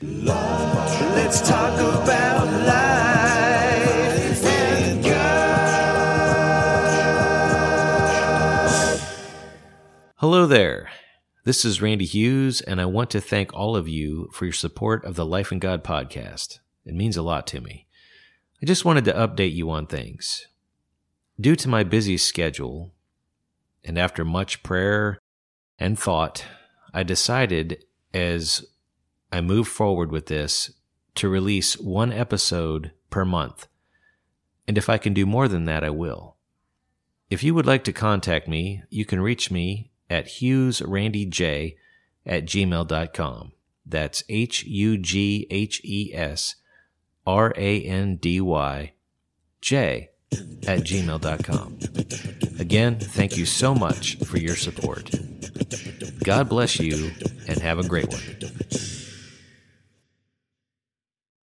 Let's talk about life and God. Hello there. This is Randy Hughes, and I want to thank all of you for your support of the Life and God podcast. It means a lot to me. I just wanted to update you on things. Due to my busy schedule, and after much prayer and thought, I decided as I move forward with this to release one episode per month. And if I can do more than that, I will. If you would like to contact me, you can reach me at hughesrandyj at gmail.com. That's H U G H E S R A N D Y J at gmail.com. Again, thank you so much for your support. God bless you and have a great one.